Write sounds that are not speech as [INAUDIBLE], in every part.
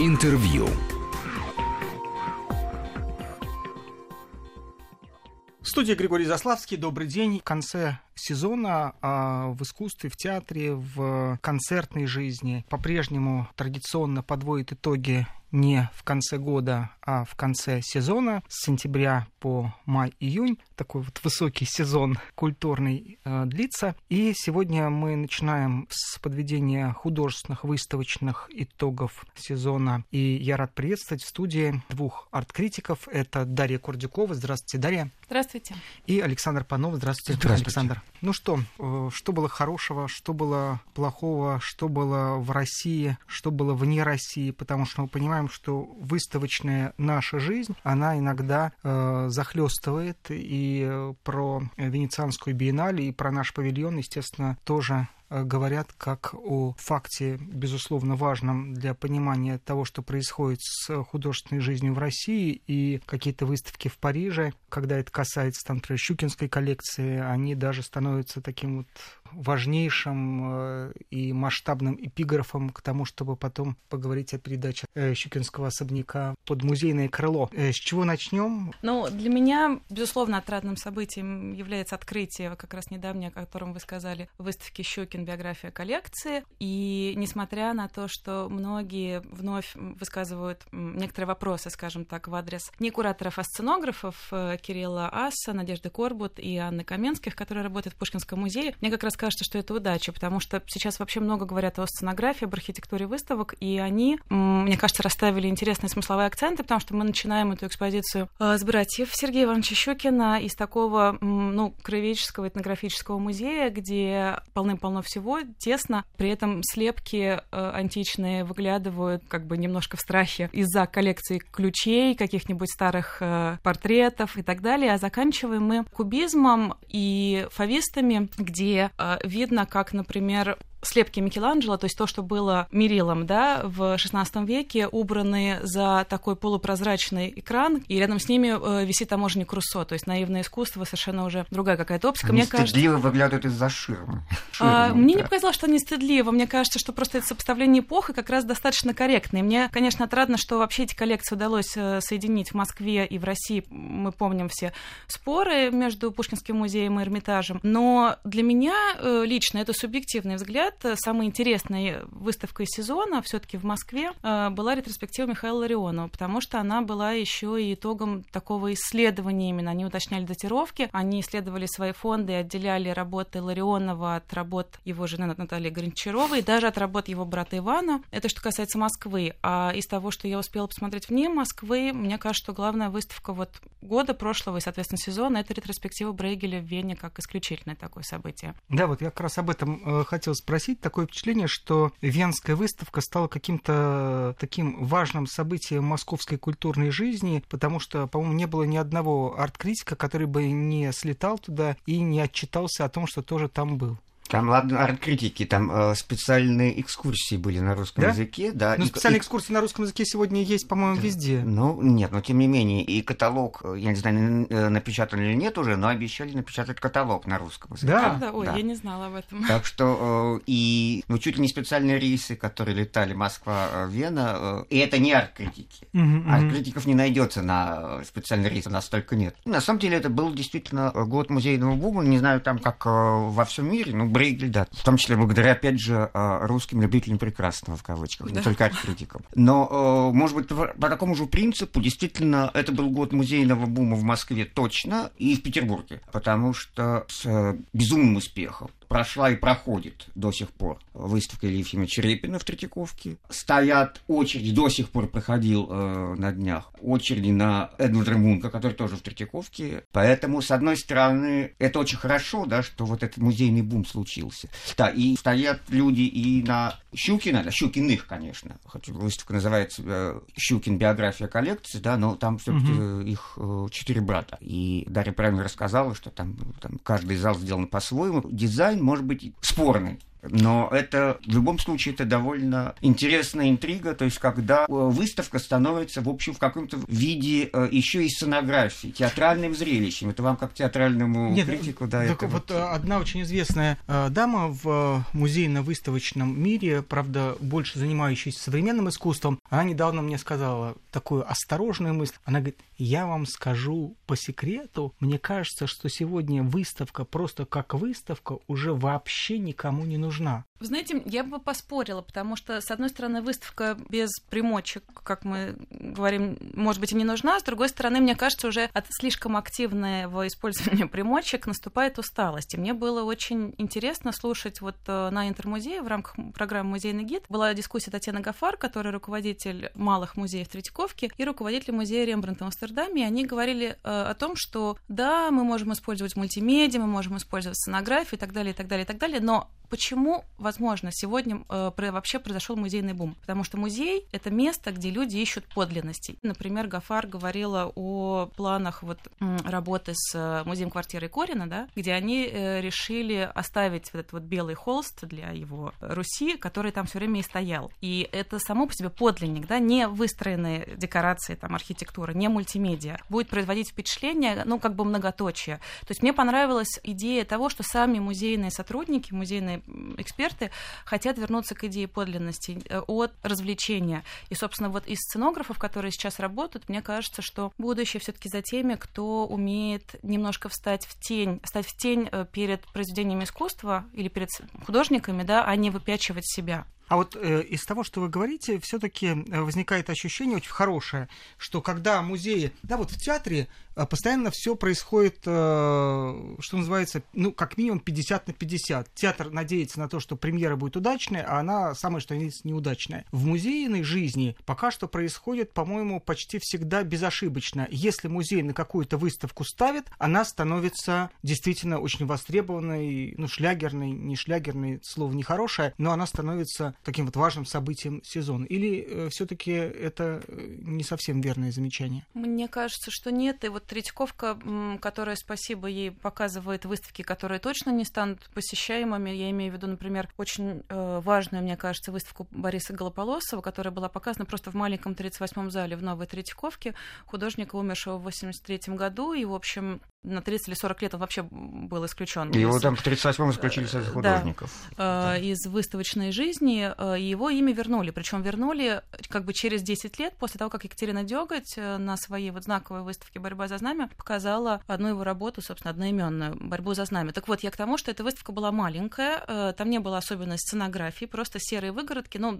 Интервью. В студии Григорий Заславский. Добрый день. В конце сезона а в искусстве, в театре, в концертной жизни по-прежнему традиционно подводит итоги не в конце года, а в конце сезона, с сентября по май-июнь. Такой вот высокий сезон культурный э, длится. И сегодня мы начинаем с подведения художественных выставочных итогов сезона. И я рад приветствовать в студии двух арт-критиков. Это Дарья Курдюкова. Здравствуйте, Дарья. Здравствуйте. И Александр Панов. Здравствуйте, Здравствуйте. Александр. Ну что, э, что было хорошего, что было плохого, что было в России, что было вне России, потому что мы понимаем, что выставочная наша жизнь, она иногда э, захлестывает и э, про Венецианскую биеннале, и про наш павильон, естественно, тоже говорят как о факте, безусловно, важном для понимания того, что происходит с художественной жизнью в России, и какие-то выставки в Париже, когда это касается, там, например, Щукинской коллекции, они даже становятся таким вот важнейшим э, и масштабным эпиграфом к тому, чтобы потом поговорить о передаче э, Щукинского особняка под музейное крыло. Э, С чего начнем? Ну, для меня, безусловно, отрадным событием является открытие, как раз недавнее, о котором вы сказали, выставки Щукин «Биография коллекции». И несмотря на то, что многие вновь высказывают некоторые вопросы, скажем так, в адрес не кураторов, а сценографов Кирилла Асса, Надежды Корбут и Анны Каменских, которые работают в Пушкинском музее, мне как раз кажется, что это удача, потому что сейчас вообще много говорят о сценографии, об архитектуре выставок, и они, мне кажется, расставили интересные смысловые акценты, потому что мы начинаем эту экспозицию э, с братьев Сергея Ивановича Щукина из такого, ну, краеведческого этнографического музея, где полным-полно всего, тесно, при этом слепки э, античные выглядывают как бы немножко в страхе из-за коллекции ключей, каких-нибудь старых э, портретов и так далее, а заканчиваем мы кубизмом и фавистами, где видно, как, например, слепки Микеланджело, то есть то, что было мерилом, да, в XVI веке, убраны за такой полупрозрачный экран, и рядом с ними э, висит таможенник Руссо, то есть наивное искусство, совершенно уже другая какая-то оптика. Они Мне кажется, стыдливо выглядывают из-за ширмы. а, Ширмы, мне да. не показалось, что они стыдливо. Мне кажется, что просто это сопоставление эпох и как раз достаточно корректно. И мне, конечно, отрадно, что вообще эти коллекции удалось э, соединить в Москве и в России. Мы помним все споры между Пушкинским музеем и Эрмитажем. Но для меня э, лично это субъективный взгляд. Самой интересной выставкой сезона все-таки в Москве э, была ретроспектива Михаила Ларионова, потому что она была еще и итогом такого исследования именно. Они уточняли датировки, они исследовали свои фонды и отделяли работы Ларионова от работ его жены Натальи Гончаровой, и даже от работ его брата Ивана. Это что касается Москвы. А из того, что я успела посмотреть вне Москвы, мне кажется, что главная выставка вот года прошлого и, соответственно, сезона — это ретроспектива Брейгеля в Вене как исключительное такое событие. Да, вот я как раз об этом э, хотел спросить. Такое впечатление, что Венская выставка стала каким-то таким важным событием московской культурной жизни, потому что, по-моему, не было ни одного арт-критика, который бы не слетал туда и не отчитался о том, что тоже там был. Там, ладно, арт-критики, там э, специальные экскурсии были на русском Да? языке, да. Ну, и- специальные и- экскурсии на русском языке сегодня есть, по-моему, везде. Ну, нет, но тем не менее, и каталог, э, я не знаю, э, напечатан или нет уже, но обещали напечатать каталог на русском языке. Да? Правда? Ой, да. я не знала об этом. Так что э, и ну, чуть ли не специальные рейсы, которые летали Москва-Вена, и это не арт-критики. Мгм. Арт-критиков не найдется на э, специальный рейс, у нас столько нет. На самом деле это был действительно год музейного бума, не знаю там как э, во всем мире, но Брейгель, да, в том числе благодаря, опять же, э, русским любителям прекрасного, в кавычках, не Да. только арт-критикам. Но, э, может быть, по по такому же принципу, действительно, это был год музейного бума в Москве точно и в Петербурге, потому что с э, безумным успехом прошла и проходит до сих пор выставка Ильи Ефимовича Репина в Третьяковке. Стоят очереди, до сих пор проходил э, на днях, очереди на Эдварда Мунка, который тоже в Третьяковке. Поэтому, с одной стороны, это очень хорошо, да, что вот этот музейный бум случился. Да, и стоят люди и на Щукина, да, Щукиных, конечно. Хоть выставка называется э, «Щукин. Биография коллекции», да, но там все-таки их э, четыре брата. И Дарья правильно рассказала, что там, там каждый зал сделан по-своему. Дизайн может быть спорный. Но это в любом случае это довольно интересная интрига, то есть когда выставка становится, в общем, в каком-то виде еще и сценографии, театральным зрелищем. Это вам как театральному Нет, критику, да? Так вот, вот одна очень известная дама в музейно-выставочном мире, правда, больше занимающаяся современным искусством, она недавно мне сказала такую осторожную мысль. Она говорит, я вам скажу по секрету, мне кажется, что сегодня выставка просто как выставка уже вообще никому не нужна. Вы знаете, я бы поспорила, потому что, с одной стороны, выставка без примочек, как мы говорим, может быть, и не нужна, с другой стороны, мне кажется, уже от слишком активного использования [LAUGHS] примочек наступает усталость. И мне было очень интересно слушать вот э, на Интермузее в рамках программы «Музейный гид» была дискуссия Татьяны Гафар, которая руководитель малых музеев Третьяковки и руководитель музея Рембрандта Амстердаме, они говорили э, о том, что да, мы можем использовать мультимедиа, мы можем использовать сценографию и так далее, и так далее, и так далее, но почему, возможно, сегодня э, вообще произошел музейный бум? Потому что музей — это место, где люди ищут подлинностей. Например, Гафар говорила о планах вот, работы с э, музеем квартиры Корина, да, где они э, решили оставить вот этот вот белый холст для его Руси, который там все время и стоял. И это само по себе подлинник, да, не выстроенные декорации, там, архитектура, не мультимедиа. Будет производить впечатление, ну, как бы многоточие. То есть мне понравилась идея того, что сами музейные сотрудники, музейные эксперты хотят вернуться к идее подлинности э, от развлечения. И, собственно, вот из сценографов, которые сейчас работают, мне кажется, что будущее все-таки за теми, кто умеет немножко встать в тень, стать в тень э, перед произведениями искусства или перед художниками, да, а не выпячивать себя. А вот э, из того, что вы говорите, все-таки э, возникает ощущение очень хорошее, что когда музеи, да, вот в театре постоянно все происходит, э, что называется, ну, как минимум 50 на 50. Театр надеется на то, что премьера будет удачная, а она самая что есть неудачная. В музейной жизни пока что происходит, по-моему, почти всегда безошибочно. Если музей на какую-то выставку ставит, она становится действительно очень востребованной, ну, шлягерной, не шлягерной, слово нехорошее, но она становится таким вот важным событием сезона? Или э, все-таки это э, не совсем верное замечание? Мне кажется, что нет. И вот Третьяковка, которая, спасибо ей, показывает выставки, которые точно не станут посещаемыми. Я имею в виду, например, очень э, важную, мне кажется, выставку Бориса Голополосова, которая была показана просто в маленьком 38-м зале в Новой Третьяковке, художника, умершего в 83 году. И, в общем, на 30 или 40 лет он вообще был исключен. Его из... там в 38-м исключили из художников. Да, из выставочной жизни. Э, его имя вернули. Причем вернули как бы через 10 лет после того, как Екатерина Деготь э, на своей вот знаковой выставке «Борьба за знамя» показала одну его работу, собственно, одноименную «Борьбу за знамя». Так вот, я к тому, что эта выставка была маленькая, э, там не было особенной сценографии, просто серые выгородки, ну,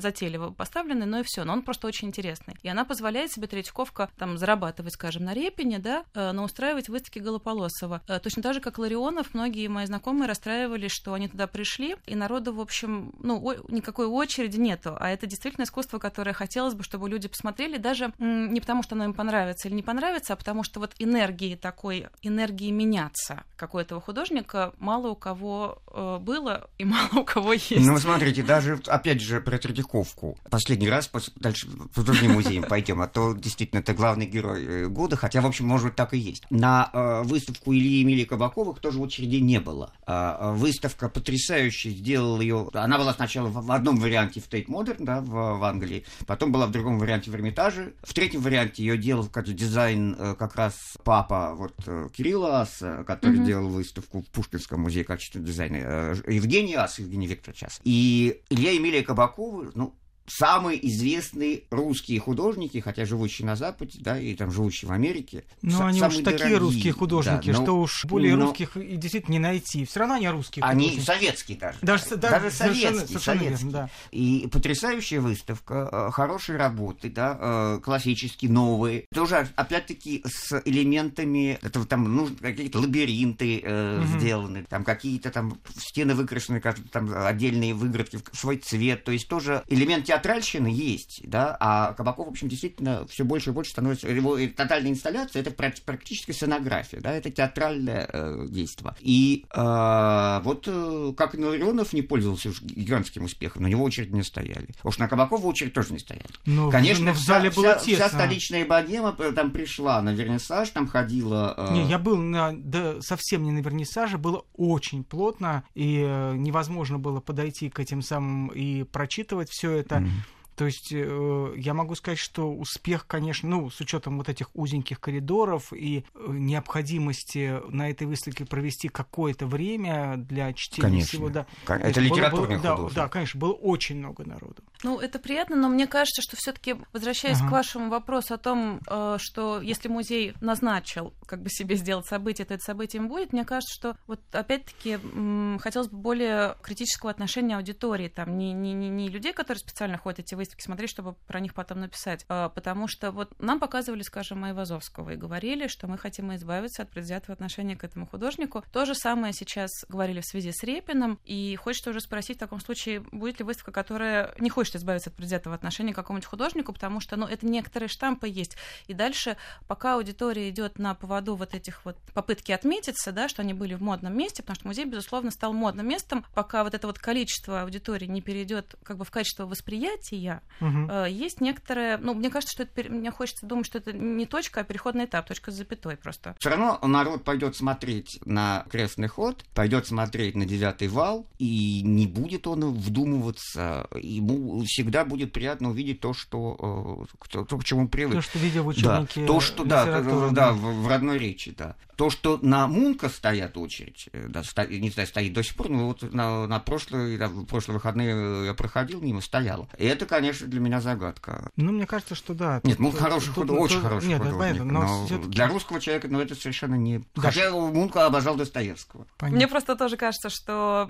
затейливо поставлены, но и все. Но он просто очень интересный. И она позволяет себе Третьяковка там зарабатывать, скажем, на Репине, да, но устраивать выставки выставки Голополосова. Э, точно так же, как Ларионов, многие мои знакомые расстраивались, что они туда пришли, и народу, в общем, ну, никакой очереди нету. А это действительно искусство, которое хотелось бы, чтобы люди посмотрели, даже не потому, что оно им понравится или не понравится, а потому что вот энергии такой, энергии меняться какой-то художника мало у кого э, было и [LAUGHS] мало у кого есть. Ну, смотрите, даже, опять же, про Третьяковку. Последний раз, после, дальше в другим музеем пойдем, а то действительно это главный герой э, года, хотя, в общем, может быть, так и есть. На Э, выставку Ильи Эмилии Кабаковых тоже в очереди не было. А, а выставка потрясающая, сделал ее... Она была сначала в одном варианте в Тейт Модерн, да, в, в Англии, потом была в другом варианте в Эрмитаже. В третьем варианте ее делал как дизайн э, как раз папа вот э, Кирилла Ас, который mm-hmm. делал выставку в Пушкинском музее качественного дизайна. Евгений Ас, Евгений Викторович Ас. И Илья Эмилия Кабакова, ну, самые известные русские художники, хотя живущие на Западе, да, и там живущие в Америке. Но они уж такие дорогие, русские художники, да, но, что уж более но, русских и действительно не найти. Все равно они русские Они художники. советские даже. Даже, даже, даже советские. Совершенно советские. Верно, да. И потрясающая выставка, э, хорошие работы, да, э, классические, новые. Тоже, опять-таки, с элементами, это там нужны какие-то лабиринты э, угу. сделаны, там какие-то там стены выкрашены, как там отдельные выгородки в свой цвет, то есть тоже элемент театра театральщины есть, да, а Кабаков, в общем, действительно все больше и больше становится... Его тотальная инсталляция — это практически сценография, да, это театральное э, действие. И э, вот э, как Ларионов не пользовался гигантским успехом, на него очередь не стояли. Уж на Кабакова очередь тоже не стояли. Но, Конечно, в зале вся, было вся, тесно. вся столичная богема э, там пришла на вернисаж, там ходила... Э... Не, я был на, да, совсем не на вернисаже, было очень плотно, и э, невозможно было подойти к этим самым и прочитывать все это. Mm-hmm. То есть э, я могу сказать, что успех, конечно, ну, с учетом вот этих узеньких коридоров и э, необходимости на этой выставке провести какое-то время для чтения конечно. всего, да. Это литературный да, да, конечно, было очень много народу. Ну, это приятно, но мне кажется, что все-таки, возвращаясь ага. к вашему вопросу о том, э, что если музей назначил как бы себе сделать событие, то это событием будет, мне кажется, что вот опять-таки хотелось бы более критического отношения аудитории, там, не, не, не, не людей, которые специально ходят эти выставки смотреть, чтобы про них потом написать. А, потому что вот нам показывали, скажем, Айвазовского и говорили, что мы хотим избавиться от предвзятого отношения к этому художнику. То же самое сейчас говорили в связи с Репиным, и хочется уже спросить в таком случае, будет ли выставка, которая не хочет избавиться от предвзятого отношения к какому-нибудь художнику, потому что, ну, это некоторые штампы есть. И дальше, пока аудитория идет на поводу вот этих вот попытки отметиться, да, что они были в модном месте, потому что музей, безусловно, стал модным местом, пока вот это вот количество аудитории не перейдет как бы в качество восприятия, угу. есть некоторые, ну, мне кажется, что это, мне хочется думать, что это не точка, а переходный этап, точка с запятой просто. Все равно народ пойдет смотреть на крестный ход, пойдет смотреть на девятый вал, и не будет он вдумываться, ему всегда будет приятно увидеть то, что э, то, к чему привык. То, что видел в учебнике. Да, то, что, да, да, да, в родной речи, да. То, что на Мунка стоят очередь, э, да, сто, не знаю, стоит до сих пор, но вот на, на прошлые, да, прошлые выходные я проходил мимо, стояла. И это, конечно, для меня загадка. Ну, мне кажется, что да. Нет, Мунк хороший художник, очень хороший нет, художник. Понятно, но но для русского человека, ну, это совершенно не... Да. Хотя Мунка обожал Достоевского. Понятно. Мне просто тоже кажется, что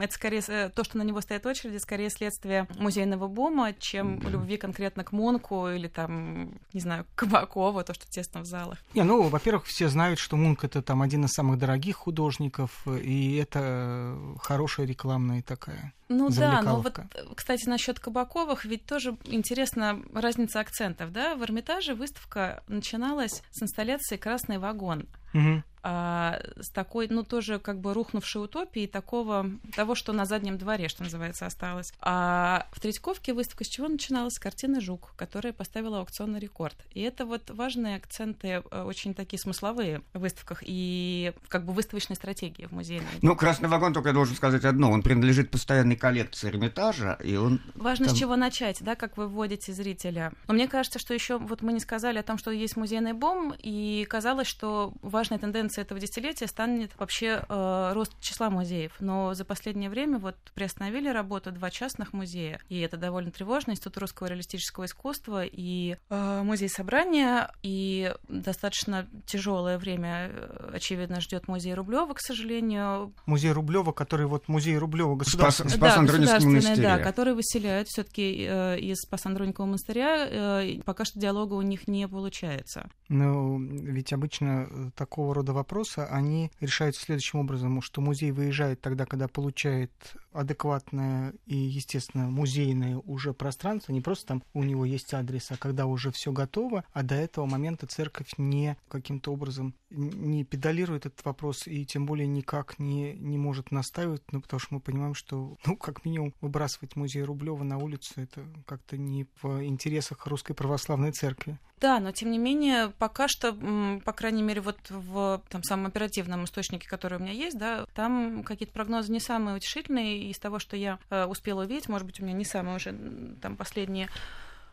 это скорее то, что на него стоит очередь, скорее следствие музейного бума, чем да. любви конкретно к Мунку или там, не знаю, Кабакова, то, что тесно в залах. Не, ну, во-первых, все знают, что что Мунк это там один из самых дорогих художников, и это хорошая рекламная такая. Ну да, но вот, кстати, насчет Кабаковых, ведь тоже интересна разница акцентов, да? В Эрмитаже выставка начиналась с инсталляции «Красный вагон». Угу а, с такой, ну, тоже как бы рухнувшей утопией такого, того, что на заднем дворе, что называется, осталось. А в Третьяковке выставка с чего начиналась? С картины «Жук», которая поставила аукционный рекорд. И это вот важные акценты, э, очень такие смысловые в выставках и как бы выставочной стратегии в музее. Ну, «Красный вагон», только я должен сказать одно, он принадлежит постоянной коллекции Эрмитажа, и он... Важно там... с чего начать, да, как вы вводите зрителя. Но мне кажется, что еще вот мы не сказали о том, что есть музейный бом, и казалось, что важная тенденция конце этого десятилетия станет вообще э, рост числа музеев. Но за последнее время вот приостановили работу два частных музея, и это довольно тревожно. Институт русского реалистического искусства и э, музей собрания, и достаточно тяжелое время, э, очевидно, ждет музей Рублева, к сожалению. Музей Рублева, который вот музей Рублева государственный, Спас, Спас да, монастыря. да, который выселяют все-таки э, из Спас Андроникова монастыря. Э, пока что диалога у них не получается. Ну, ведь обычно э, такого рода вопроса, они решаются следующим образом, что музей выезжает тогда, когда получает адекватное и, естественно, музейное уже пространство, не просто там у него есть адрес, а когда уже все готово, а до этого момента церковь не каким-то образом не педалирует этот вопрос и тем более никак не, не может наставить, ну, потому что мы понимаем, что, ну, как минимум, выбрасывать музей Рублева на улицу, это как-то не в интересах Русской Православной Церкви. Да, но тем не менее, пока что, по крайней мере, вот в там, самом оперативном источнике, который у меня есть, да, там какие-то прогнозы не самые утешительные. Из того, что я э, успела увидеть, может быть, у меня не самые уже там последние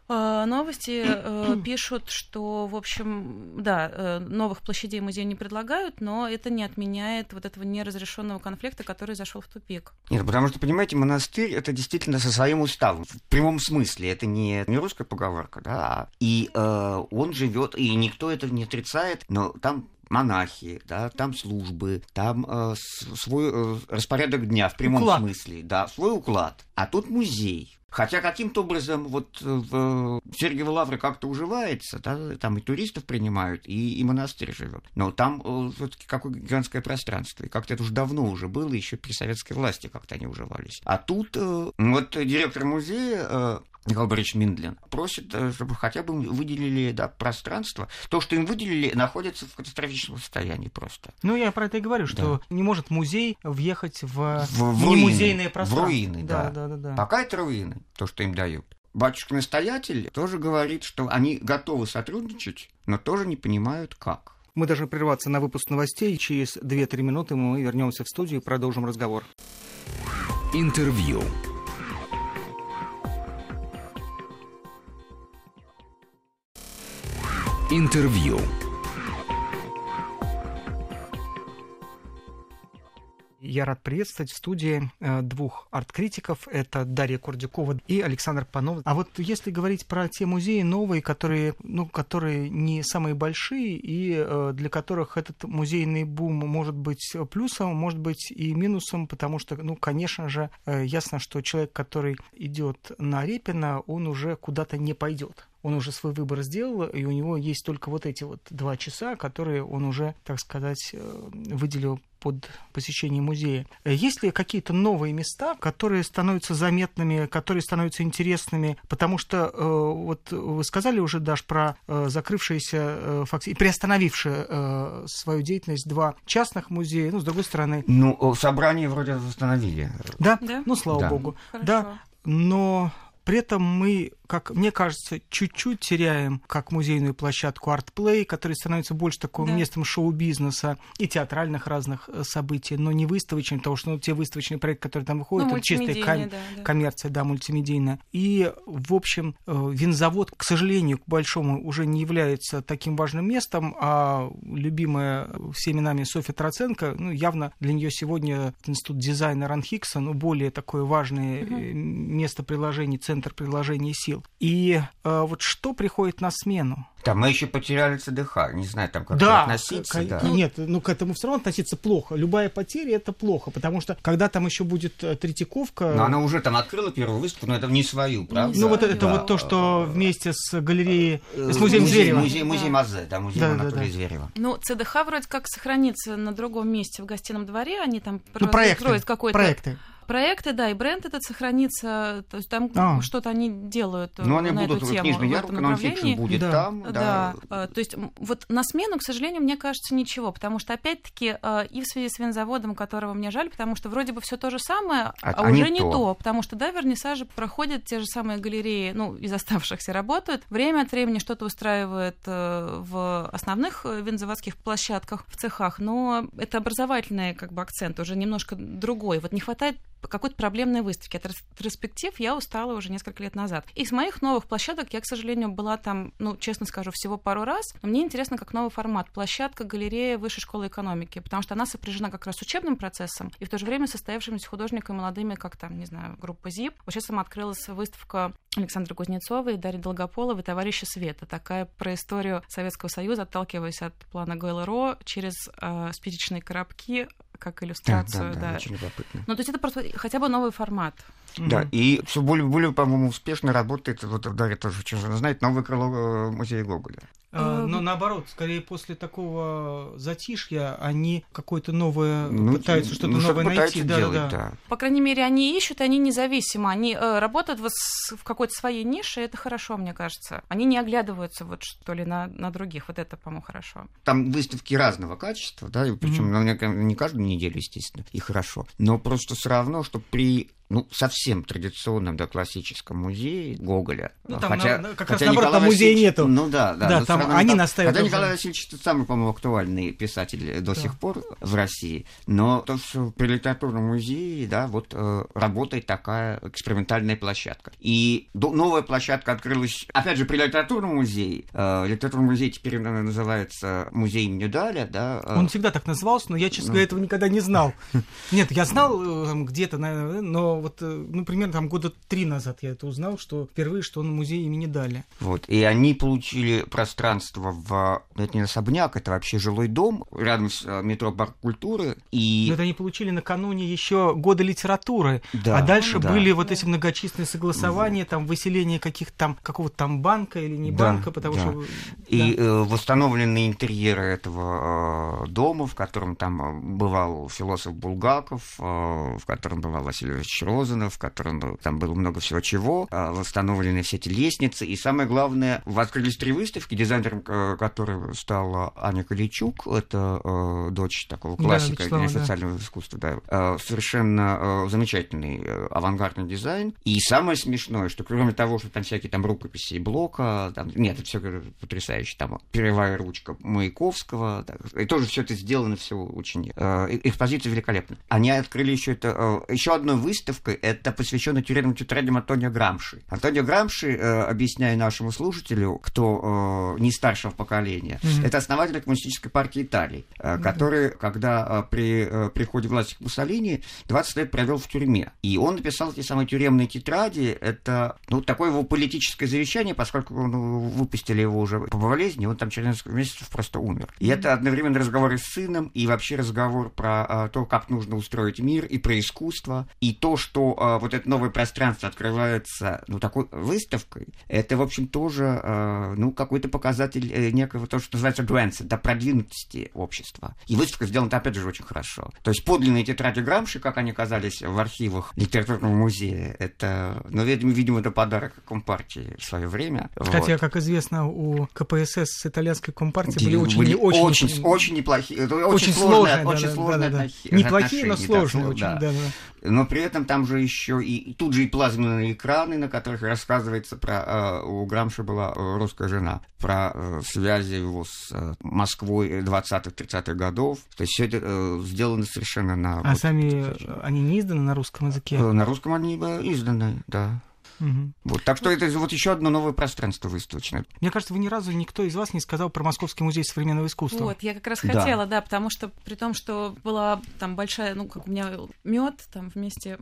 новости э, [CLEARS THROAT] пишут, что, в общем, да, э, новых площадей музею не предлагают, но это не отменяет вот этого неразрешенного конфликта, который зашел в тупик. Нет, потому что, понимаете, монастырь это действительно со своим уставом. В прямом смысле. Это не, не русская поговорка, да. А, и э, он живет, и никто это не отрицает, но там монахи, да, там службы, там э, свой э, распорядок дня в прямом уклад. смысле, да, свой уклад. А тут музей. Хотя каким-то образом вот в Сергиево Лавре как-то уживается, да, там и туристов принимают, и, и монастырь живет. Но там э, все-таки какое гигантское пространство. И как-то это уже давно уже было, еще при советской власти как-то они уживались. А тут э, вот директор музея э, Михаил Борисович Миндлин, просит, э, чтобы хотя бы выделили да, пространство. То, что им выделили, находится в катастрофическом состоянии просто. Ну, я про это и говорю, что да. не может музей въехать в, в, в немузейное пространство. В руины, да. Да, да, да, да. Пока это руины, то, что им дают. Батюшка-настоятель тоже говорит, что они готовы сотрудничать, но тоже не понимают, как. Мы должны прерваться на выпуск новостей. Через 2-3 минуты мы вернемся в студию и продолжим разговор. Интервью. Интервью. Я рад приветствовать в студии э, двух арт-критиков. Это Дарья Курдюкова и Александр Панов. А вот если говорить про те музеи новые, которые, ну, которые не самые большие и э, для которых этот музейный бум может быть плюсом, может быть и минусом, потому что, ну, конечно же, э, ясно, что человек, который идет на Репина, он уже куда-то не пойдет он уже свой выбор сделал, и у него есть только вот эти вот два часа, которые он уже, так сказать, выделил под посещение музея. Э, есть ли какие-то новые места, которые становятся заметными, которые становятся интересными? Потому что э, вот вы сказали уже, Даш, про э, закрывшиеся и приостановившие свою деятельность два частных музея, ну, с другой стороны... Ну, собрание вроде восстановили. Да? да? Ну, слава да. богу. Хорошо. Да, но при этом мы, как мне кажется, чуть-чуть теряем как музейную площадку ArtPlay, который становится больше таким да. местом шоу-бизнеса и театральных разных э, событий, но не выставочным, потому что ну, те выставочные проекты, которые там выходят, ну, это чистая ком- да, да. коммерция, да, мультимедийная. И, в общем, э, винзавод, к сожалению, к большому, уже не является таким важным местом, а любимая всеми нами Софья Троценко, ну, явно для нее сегодня институт дизайна Ранхикса, ну, более такое важное угу. место приложений, центр центр приложения сил. И э, вот что приходит на смену? Да, мы еще потеряли ЦДХ, не знаю, там как да, относиться. К- да, нет, ну к этому все равно относиться плохо. Любая потеря это плохо, потому что когда там еще будет э, Третьяковка... Но она уже там открыла первую выставку, но это не свою, правда? Ну вот это да. вот то, что вместе с галереей, с музеем музей, Зверева. Музей, музей да. Мазе, да, музей да, Анатолия да, да. Зверева. Ну, ЦДХ вроде как сохранится на другом месте в гостином дворе, они там ну, проекты, какой-то... проекты проекты, да, и бренд этот сохранится, то есть там а. что-то они делают Но они на будут, эту тему. Книжный ярмарка, нонфикшн будет да. там. Да. да, а, то есть вот на смену, к сожалению, мне кажется, ничего, потому что, опять-таки, а, и в связи с винзаводом, которого мне жаль, потому что вроде бы все то же самое, а, а уже не то. то, потому что, да, вернисажи проходят, те же самые галереи, ну, из оставшихся работают, время от времени что-то устраивает э, в основных э, винзаводских площадках, в цехах, но это образовательный как бы акцент, уже немножко другой. Вот не хватает какой-то проблемной выставки. От ретроспектив я устала уже несколько лет назад. Из моих новых площадок я, к сожалению, была там, ну, честно скажу, всего пару раз. Но мне интересно, как новый формат. Площадка, галерея Высшей школы экономики, потому что она сопряжена как раз с учебным процессом и в то же время состоявшимися художниками молодыми, как там, не знаю, группа ЗИП. Вот сейчас там открылась выставка Александра Кузнецова и Дарьи Долгополовой «Товарищи Света». Такая про историю Советского Союза, отталкиваясь от плана ГЛРО через э, спичечные коробки как иллюстрацию. Да, да, да. очень любопытно. Ну, то есть это просто хотя бы новый формат. Да, mm-hmm. и все более, более, по-моему, успешно работает, вот Дарья тоже очень знает, новый крыло э, музея Гоголя. А, но наоборот, скорее после такого затишья они какое-то новое ну, пытаются что-то ну, новое найти. Да, делать, да, да. По крайней мере, они ищут, они независимы, они э, работают вот в какой-то своей нише, это хорошо, мне кажется. Они не оглядываются вот что ли на, на других, вот это, по-моему, хорошо. Там выставки разного качества, да, причем mm-hmm. не каждую неделю, естественно, и хорошо, но просто все равно, что при ну, совсем традиционном, да, классическом музее Гоголя. Ну, там хотя, на, как хотя раз наоборот, Николай там музея нету. Ну да, да. Да, там они там, настаивают. Хотя Николай Васильевич самый, по-моему, актуальный писатель до да. сих пор в России. Но то, что при литературном музее, да, вот э, работает такая экспериментальная площадка. И до, новая площадка открылась, опять же, при литературном музее. Э, литературный музей теперь наверное, называется музей имени Даля, да. Э. Он всегда так назывался, но я, честно ну. говоря, этого никогда не знал. [LAUGHS] Нет, я знал э, где-то, но но вот, э, ну, примерно там года три назад я это узнал, что впервые, что он музей имени Дали. Вот, и они получили пространство в, ну, это не особняк, это вообще жилой дом рядом с э, метро Парк культуры, и... Но это они получили накануне еще года литературы, Да, а дальше да. были вот эти многочисленные согласования, там, выселение каких-то там, какого-то там банка или не Да, банка, потому да. что... И да. э, восстановлены интерьеры этого э, дома, в котором там бывал философ Булгаков, э, в котором бывал Василий Ильич Розанов, в котором э, там было много всего чего. Э, восстановлены все эти лестницы. И самое главное, открылись три выставки, дизайнером э, которой стала Аня Каличук, это э, дочь такого Да, классика да. социального искусства, да. Э, совершенно э, замечательный э, авангардный дизайн. И самое смешное, что кроме того, что там всякие там рукописи и блока, там, нет, это все потрясающе, там перевая ручка Маяковского, так, и тоже все это сделано, все очень, э, э, экспозиция великолепна. Они открыли еще это, э, еще одной выставкой, это посвящено тюремным тетрадям Антонио Грамши. Антонио Грамши, э, объясняю нашему слушателю, кто э, не старшего поколения, Мгм. это основатель коммунистической партии Италии, э, который, когда э, при э, приходе власти к Муссолини 20 лет провел в тюрьме. И он написал эти самые тюремные тетради. Это ну, такое его политическое завещание, поскольку ну, выпустили его уже по болезни, он там через несколько месяцев просто умер. И это одновременно разговоры с сыном и вообще разговор про а, то, как нужно устроить мир, и про искусство, и то, что а, вот это новое пространство открывается ну, такой выставкой, это, в общем, тоже а, ну, какой-то показатель э, некого, то, что называется advanced, да, продвинутости общества. И выставка сделана, опять же, очень хорошо. То есть подлинные тетради Грамши, как они оказались в архивах литературного музея, это, ну, видимо, видимо, это подарок Компартии в свое время. Хотя, Вот. как известно, у КПСС с итальянской компартией были очень, были очень, очень, очень неплохие, очень, очень сложные, сложные, очень да, сложные да, да, да. Неплохие, но да, сложные сло- очень, да. да, да. Но при этом там же еще и и тут же и плазменные экраны, на которых рассказывается про э, у Грамши была э, русская жена, про э, связи его с э, Москвой 20-30-х годов. То есть все это э, сделано совершенно на А вот, сами они не изданы на русском языке? э, на русском они э, изданы, да. Мгм. Вот, так что это вот еще одно новое пространство выставочное. Мне кажется, вы ни разу никто из вас не сказал про Московский музей современного искусства. Вот, я как раз Да. хотела, да, потому что при том, что была там большая, ну, как у меня мед там вместе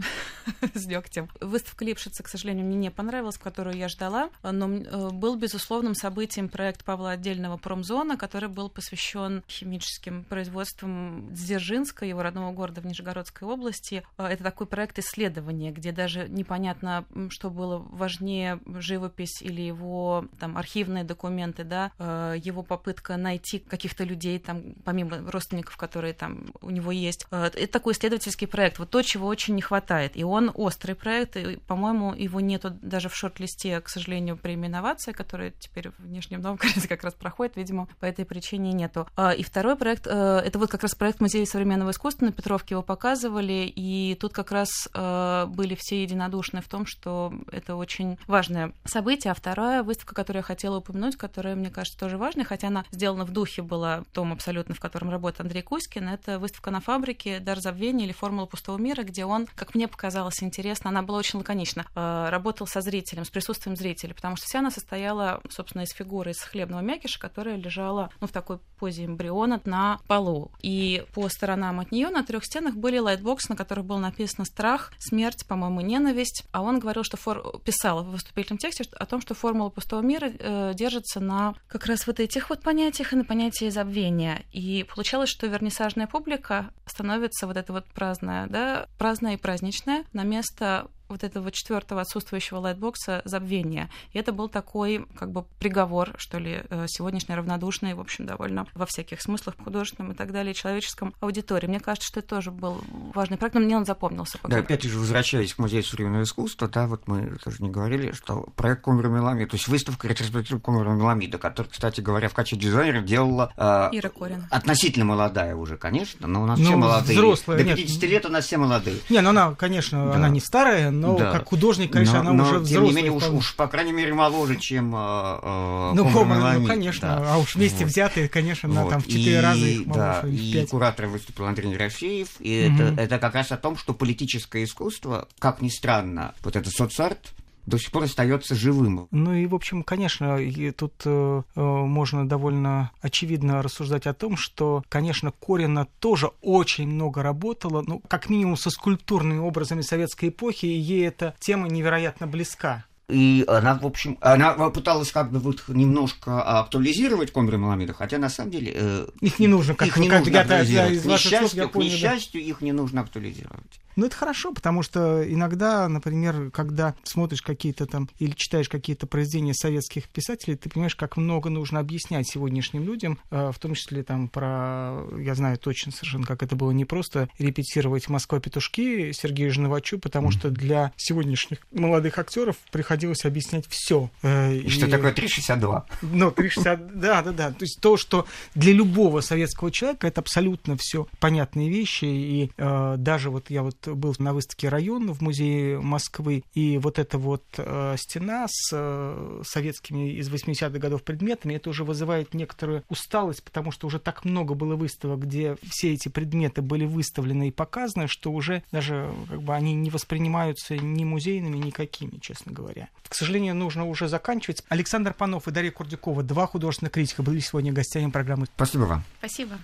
[LAUGHS] с дегтем. Выставка Липшица, к сожалению, мне не понравилась, которую я ждала, но э, был безусловным событием проект Павла Отдельного «Промзона», который был посвящен химическим производствам Дзержинска, его родного города в Нижегородской области. Э, Это такой проект исследования, где даже непонятно, что было важнее, живопись или его там архивные документы, да, э, его попытка найти каких-то людей, там, помимо родственников, которые там у него есть. Э, Это такой исследовательский проект, вот то, чего очень не хватает. И он острый проект, и, по-моему, его нету даже в шорт-листе, к сожалению, премии инновация, которая теперь в Нижнем Новгороде [LAUGHS] как раз проходит, видимо, по этой причине нету. А, И второй проект, э, это вот как раз проект Музея современного искусства, на Петровке его показывали, и тут как раз э, были все единодушны в том, что это очень важное событие. А вторая выставка, которую я хотела упомянуть, которая, мне кажется, тоже важная, хотя она сделана в духе была том абсолютно, в котором работает Андрей Кузькин, это выставка на фабрике «Дар забвения» или «Формула пустого мира», где он, как мне показалось интересно, она была очень лаконична, э, работал со зрителем, с присутствием зрителя, потому что вся она состояла, собственно, из фигуры из хлебного мякиша, которая лежала ну, в такой позе эмбриона на полу. И по сторонам от нее на трех стенах были лайтбоксы, на которых было написано «Страх», «Смерть», по-моему, «Ненависть». А он говорил, что фор... писал в выступительном тексте о том, что формула пустого мира э, держится на как раз вот этих вот понятиях и на понятии забвения. И получалось, что вернисажная публика становится вот эта вот праздная, да, праздная и праздничная на место вот этого четвертого отсутствующего лайтбокса забвения. И это был такой как бы приговор, что ли, э, сегодняшней равнодушной, в общем, довольно во всяких смыслах художественном и так далее, человеческом аудитории. Мне кажется, что это тоже был важный проект, но мне он запомнился. Да, опять же, возвращаясь к Музею современного искусства, да, вот мы тоже не говорили, что проект Кумер Меламида, то есть выставка ретроспектива Кумера Меламида, которая, кстати говоря, в качестве дизайнера делала э, Ира Корин. относительно молодая уже, конечно, но у нас Ну, все молодые. взрослая, До нет. 50 лет у нас все молодые. Не, ну она, конечно, Да. она не старая, но Да. как художник, конечно, но, она но, уже тем взрослая. не менее, уж, уж, по крайней мере, моложе, чем э, э, ну, Кома, ну, конечно, да. а уж вместе Вот. взятые, конечно, на Вот. там в четыре раза их да, моложе, в и пять. куратором выступил Андрей Ерофеев, и Мгм. это, это как раз о том, что политическое искусство, как ни странно, вот это соцарт, до сих пор остается живым. Ну и, в общем, конечно, и тут э, э, можно довольно очевидно рассуждать о том, что, конечно, Корина тоже очень много работала, ну, как минимум со скульптурными образами советской эпохи, и ей эта тема невероятно близка. И она, в общем, она пыталась как бы вот немножко актуализировать Комбри Маламида, хотя на самом деле... Э, их не нужно, как их не как, нужно я, актуализировать. из к ваших слов несчастью, я к понял, да. несчастью, их не нужно актуализировать. Ну, это хорошо, потому что иногда, например, когда смотришь какие-то там или читаешь какие-то произведения советских писателей, ты понимаешь, как много нужно объяснять сегодняшним людям, э, в том числе там про, я знаю точно совершенно, как это было не просто репетировать «Москва петушки» Сергею Жновачу, потому что для сегодняшних молодых актеров приходилось объяснять все. И что такое 362? Ну, 360, да, да, да. То есть то, что для любого советского человека это абсолютно все понятные вещи. И э, даже вот я вот был на выставке «Район» в музее Москвы, и вот эта вот э, стена с э, советскими из 80-х годов предметами, это уже вызывает некоторую усталость, потому что уже так много было выставок, где все эти предметы были выставлены и показаны, что уже даже как бы они не воспринимаются ни музейными, никакими, честно говоря. К сожалению, нужно уже заканчивать. Александр Панов и Дарья Курдюкова, два художественных критика, были сегодня гостями программы Спасибо вам. Спасибо.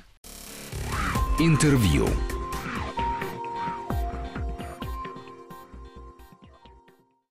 Интервью.